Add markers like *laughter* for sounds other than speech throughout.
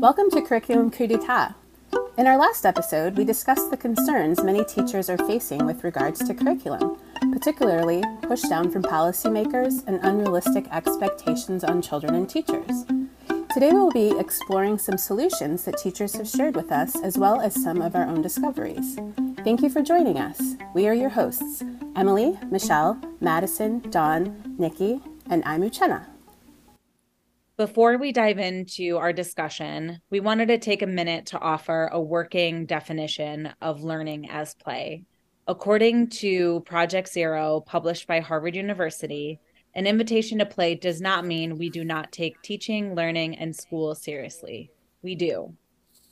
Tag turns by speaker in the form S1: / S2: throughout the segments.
S1: Welcome to Curriculum Coup d'etat. In our last episode, we discussed the concerns many teachers are facing with regards to curriculum, particularly push down from policymakers and unrealistic expectations on children and teachers. Today, we'll be exploring some solutions that teachers have shared with us, as well as some of our own discoveries. Thank you for joining us. We are your hosts Emily, Michelle, Madison, Dawn, Nikki, and I'm Uchenna.
S2: Before we dive into our discussion, we wanted to take a minute to offer a working definition of learning as play. According to Project Zero, published by Harvard University, an invitation to play does not mean we do not take teaching, learning, and school seriously. We do.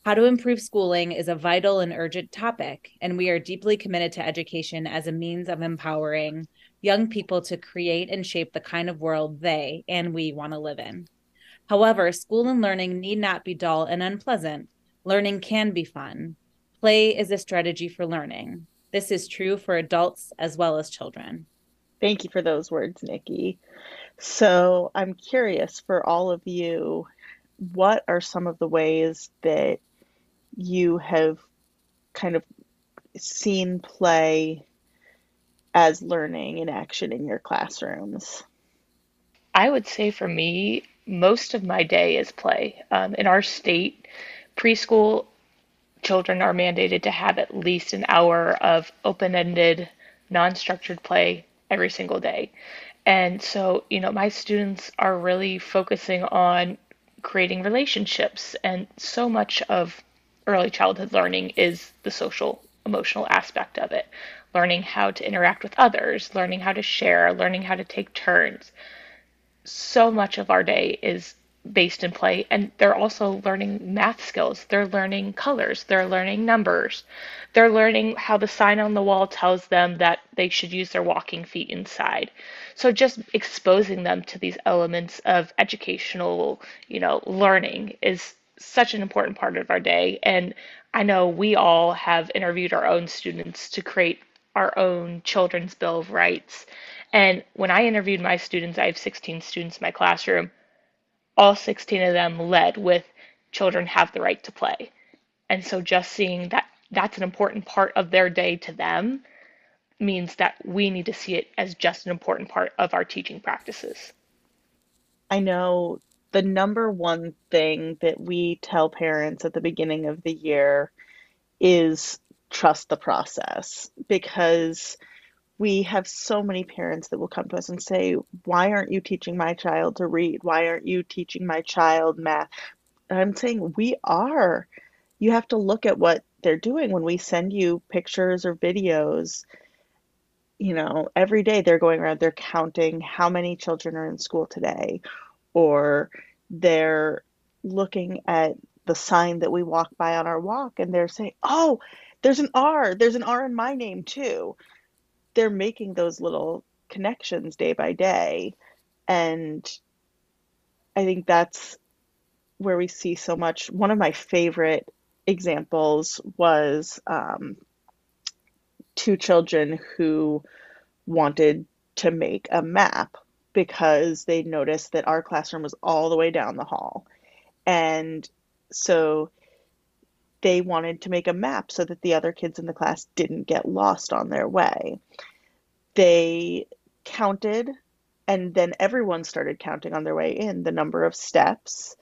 S2: How to improve schooling is a vital and urgent topic, and we are deeply committed to education as a means of empowering young people to create and shape the kind of world they and we want to live in. However, school and learning need not be dull and unpleasant. Learning can be fun. Play is a strategy for learning. This is true for adults as well as children.
S3: Thank you for those words, Nikki. So, I'm curious for all of you, what are some of the ways that you have kind of seen play as learning in action in your classrooms?
S4: I would say for me, most of my day is play. Um, in our state, preschool children are mandated to have at least an hour of open ended, non structured play every single day. And so, you know, my students are really focusing on creating relationships. And so much of early childhood learning is the social, emotional aspect of it learning how to interact with others, learning how to share, learning how to take turns so much of our day is based in play and they're also learning math skills. They're learning colors. They're learning numbers. They're learning how the sign on the wall tells them that they should use their walking feet inside. So just exposing them to these elements of educational you know learning is such an important part of our day. And i know we all have interviewed our own students to create our own children's bill of rights and when I interviewed my students, I have 16 students in my classroom, all 16 of them led with children have the right to play. And so just seeing that that's an important part of their day to them means that we need to see it as just an important part of our teaching practices.
S3: I know the number one thing that we tell parents at the beginning of the year is trust the process because we have so many parents that will come to us and say, Why aren't you teaching my child to read? Why aren't you teaching my child math? And I'm saying, We are. You have to look at what they're doing when we send you pictures or videos. You know, every day they're going around, they're counting how many children are in school today, or they're looking at the sign that we walk by on our walk and they're saying, Oh, there's an R, there's an R in my name too they're making those little connections day by day. And i think that's where we see so much. One of my favorite examples was um, two children who wanted to make a map because they noticed that our classroom was all the way down the hall. And so they wanted to make a map so that the other kids in the class didn't get lost on their way. They counted, and then everyone started counting on their way in the number of steps.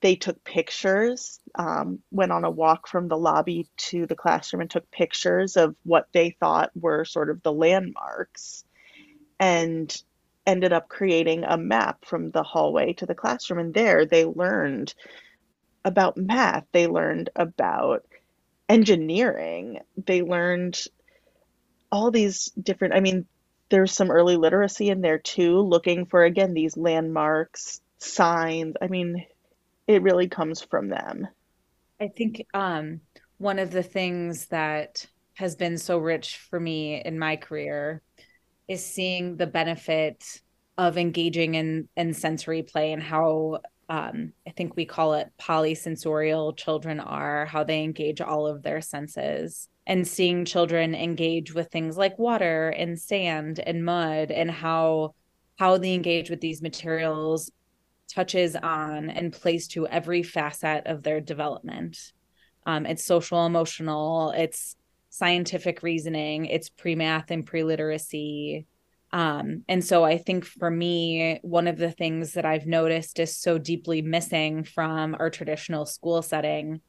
S3: They took pictures, um, went on a walk from the lobby to the classroom and took pictures of what they thought were sort of the landmarks and ended up creating a map from the hallway to the classroom. And there they learned about math, they learned about engineering, they learned all these different, I mean, there's some early literacy in there too, looking for again these landmarks, signs. I mean, it really comes from them.
S2: I think um, one of the things that has been so rich for me in my career is seeing the benefit of engaging in in sensory play and how um, I think we call it polysensorial children are, how they engage all of their senses. And seeing children engage with things like water and sand and mud and how how they engage with these materials touches on and plays to every facet of their development. Um, it's social emotional, it's scientific reasoning, it's pre math and pre literacy. Um, and so I think for me, one of the things that I've noticed is so deeply missing from our traditional school setting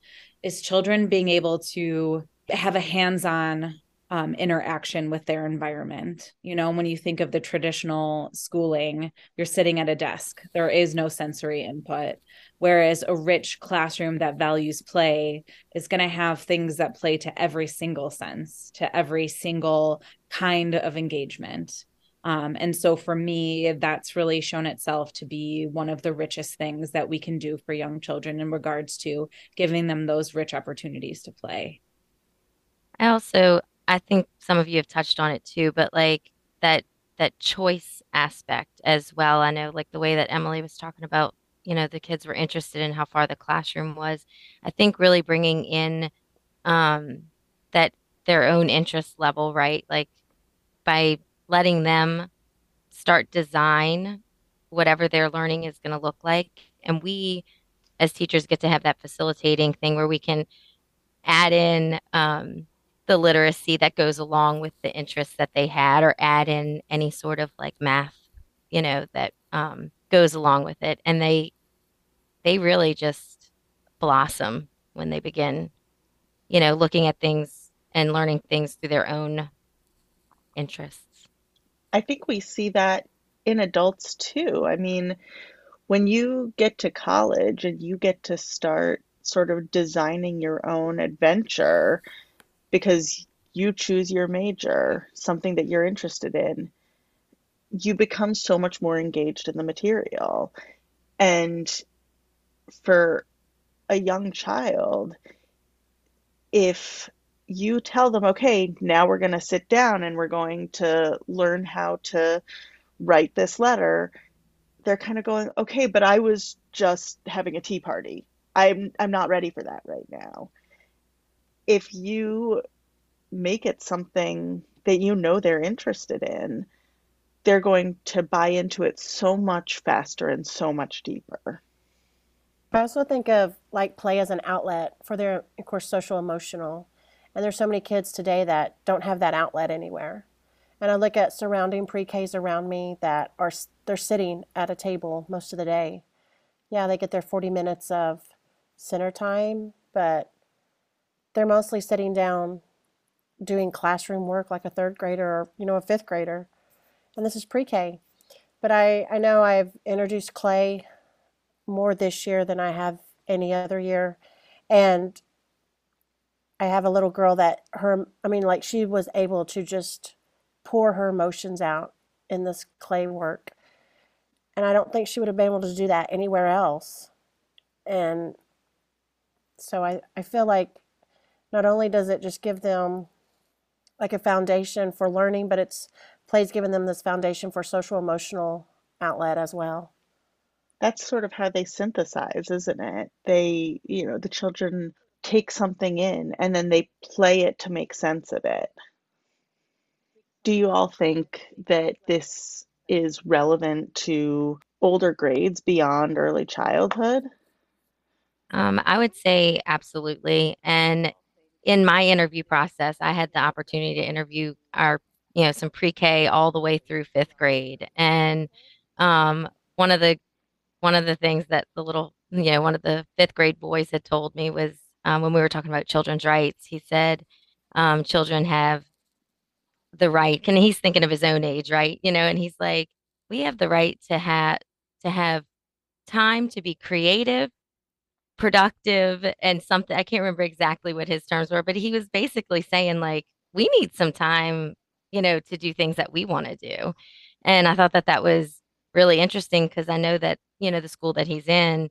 S2: is children being able to have a hands on um, interaction with their environment. You know, when you think of the traditional schooling, you're sitting at a desk, there is no sensory input. Whereas a rich classroom that values play is going to have things that play to every single sense, to every single kind of engagement. Um, and so for me, that's really shown itself to be one of the richest things that we can do for young children in regards to giving them those rich opportunities to play.
S5: I also I think some of you have touched on it too, but like that that choice aspect as well. I know like the way that Emily was talking about, you know, the kids were interested in how far the classroom was. I think really bringing in um that their own interest level, right? Like by letting them start design whatever their learning is going to look like. And we as teachers get to have that facilitating thing where we can add in um, the literacy that goes along with the interests that they had or add in any sort of like math you know that um, goes along with it. And they they really just blossom when they begin you know looking at things and learning things through their own interests
S3: i think we see that in adults too i mean when you get to college and you get to start sort of designing your own adventure because you choose your major, something that you're interested in, you become so much more engaged in the material. And for a young child, if you tell them, okay, now we're going to sit down and we're going to learn how to write this letter, they're kind of going, okay, but I was just having a tea party. I'm I'm not ready for that right now if you make it something that you know they're interested in, they're going to buy into it so much faster and so much deeper.
S6: I also think of like play as an outlet for their, of course, social emotional. And there's so many kids today that don't have that outlet anywhere. And I look at surrounding pre-Ks around me that are they're sitting at a table most of the day. Yeah, they get their 40 minutes of center time, but they're mostly sitting down doing classroom work like a third grader or you know a fifth grader and this is pre-k but i i know i've introduced clay more this year than i have any other year and i have a little girl that her i mean like she was able to just pour her emotions out in this clay work and i don't think she would have been able to do that anywhere else and so i i feel like not only does it just give them like a foundation for learning, but it's plays giving them this foundation for social emotional outlet as well.
S3: That's sort of how they synthesize, isn't it? They, you know, the children take something in and then they play it to make sense of it. Do you all think that this is relevant to older grades beyond early childhood?
S5: Um, I would say absolutely. And in my interview process, I had the opportunity to interview our, you know, some pre-K all the way through fifth grade. And um, one of the one of the things that the little, you know, one of the fifth grade boys had told me was um, when we were talking about children's rights, he said, um, children have the right, and he's thinking of his own age, right? You know, and he's like, we have the right to have to have time to be creative productive and something I can't remember exactly what his terms were, but he was basically saying like we need some time, you know, to do things that we want to do. And I thought that that was really interesting because I know that, you know, the school that he's in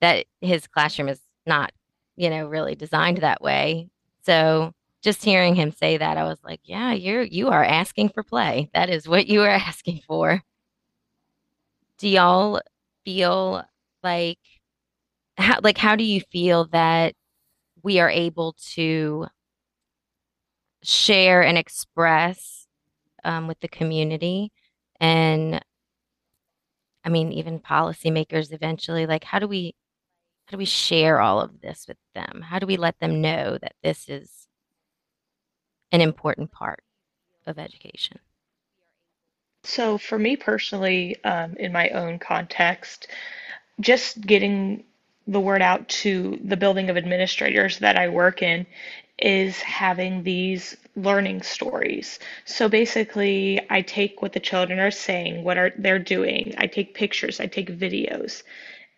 S5: that his classroom is not, you know, really designed that way. So just hearing him say that, I was like, yeah, you're you are asking for play. That is what you are *laughs* asking for. Do y'all feel like how like how do you feel that we are able to share and express um, with the community and I mean, even policymakers eventually, like how do we how do we share all of this with them? How do we let them know that this is an important part of education?
S4: So, for me personally, um, in my own context, just getting the word out to the building of administrators that I work in is having these learning stories. So basically, I take what the children are saying, what are they're doing. I take pictures, I take videos,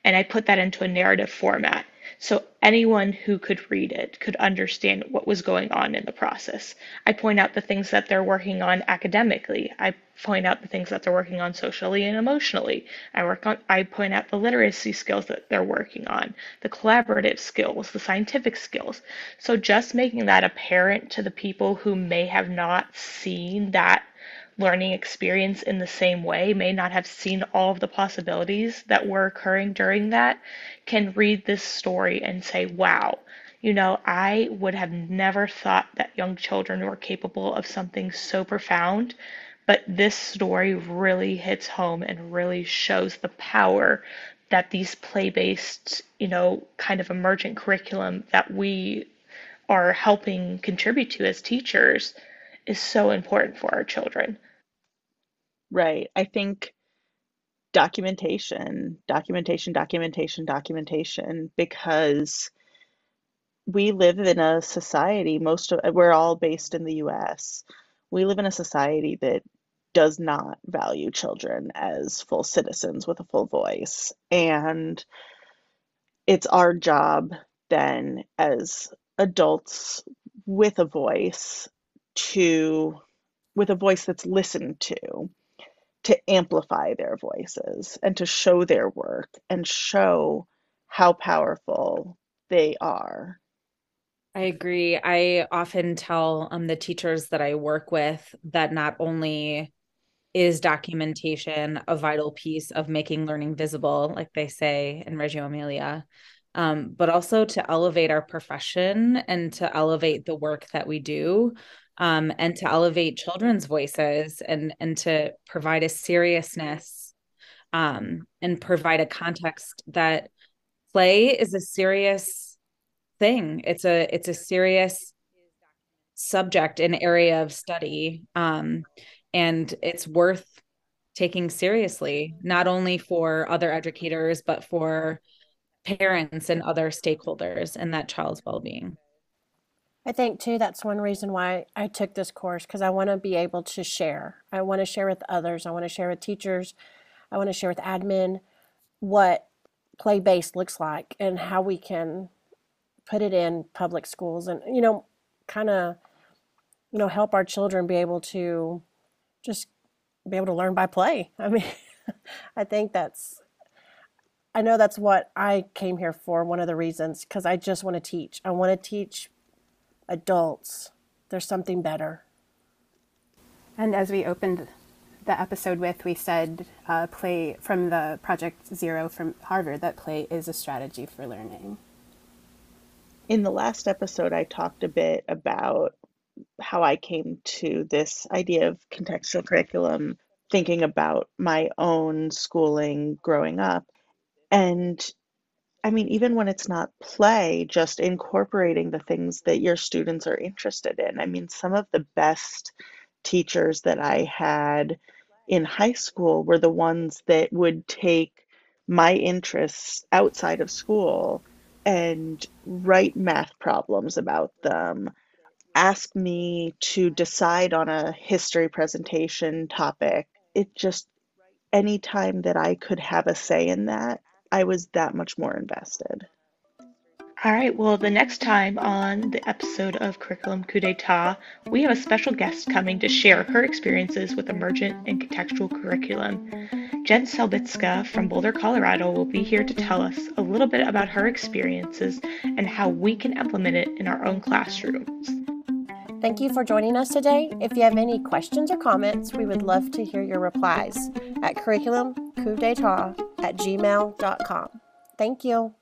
S4: and I put that into a narrative format. So anyone who could read it could understand what was going on in the process. I point out the things that they're working on academically. I point out the things that they're working on socially and emotionally. I work on I point out the literacy skills that they're working on, the collaborative skills, the scientific skills. So just making that apparent to the people who may have not seen that learning experience in the same way, may not have seen all of the possibilities that were occurring during that, can read this story and say, wow, you know, I would have never thought that young children were capable of something so profound. But this story really hits home and really shows the power that these play based, you know, kind of emergent curriculum that we are helping contribute to as teachers is so important for our children.
S3: Right. I think documentation, documentation, documentation, documentation, because we live in a society, most of we're all based in the US. We live in a society that does not value children as full citizens with a full voice. And it's our job then as adults with a voice to with a voice that's listened to to amplify their voices and to show their work and show how powerful they are.
S2: I agree. I often tell um, the teachers that I work with that not only is documentation a vital piece of making learning visible, like they say in Reggio Emilia, um, but also to elevate our profession and to elevate the work that we do um, and to elevate children's voices and and to provide a seriousness um, and provide a context that play is a serious thing. It's a it's a serious subject and area of study, um, and it's worth taking seriously, not only for other educators but for parents and other stakeholders in that child's well-being.
S6: I think too that's one reason why I took this course because I want to be able to share. I want to share with others. I want to share with teachers. I want to share with admin what play based looks like and how we can put it in public schools and you know kind of you know help our children be able to just be able to learn by play. *laughs* I mean, I think that's I know that's what I came here for, one of the reasons, because I just want to teach. I want to teach adults. There's something better.
S1: And as we opened the episode with, we said uh, play from the Project Zero from Harvard that play is a strategy for learning.
S3: In the last episode, I talked a bit about how I came to this idea of contextual curriculum, thinking about my own schooling growing up. And I mean, even when it's not play, just incorporating the things that your students are interested in. I mean, some of the best teachers that I had in high school were the ones that would take my interests outside of school and write math problems about them, ask me to decide on a history presentation topic. It just, any time that I could have a say in that, I was that much more invested.
S4: All right, well, the next time on the episode of Curriculum Coup d'etat, we have a special guest coming to share her experiences with emergent and contextual curriculum. Jen Selbitska from Boulder, Colorado will be here to tell us a little bit about her experiences and how we can implement it in our own classrooms.
S6: Thank you for joining us today. If you have any questions or comments, we would love to hear your replies at curriculumcoupd'etat at gmail.com. Thank you.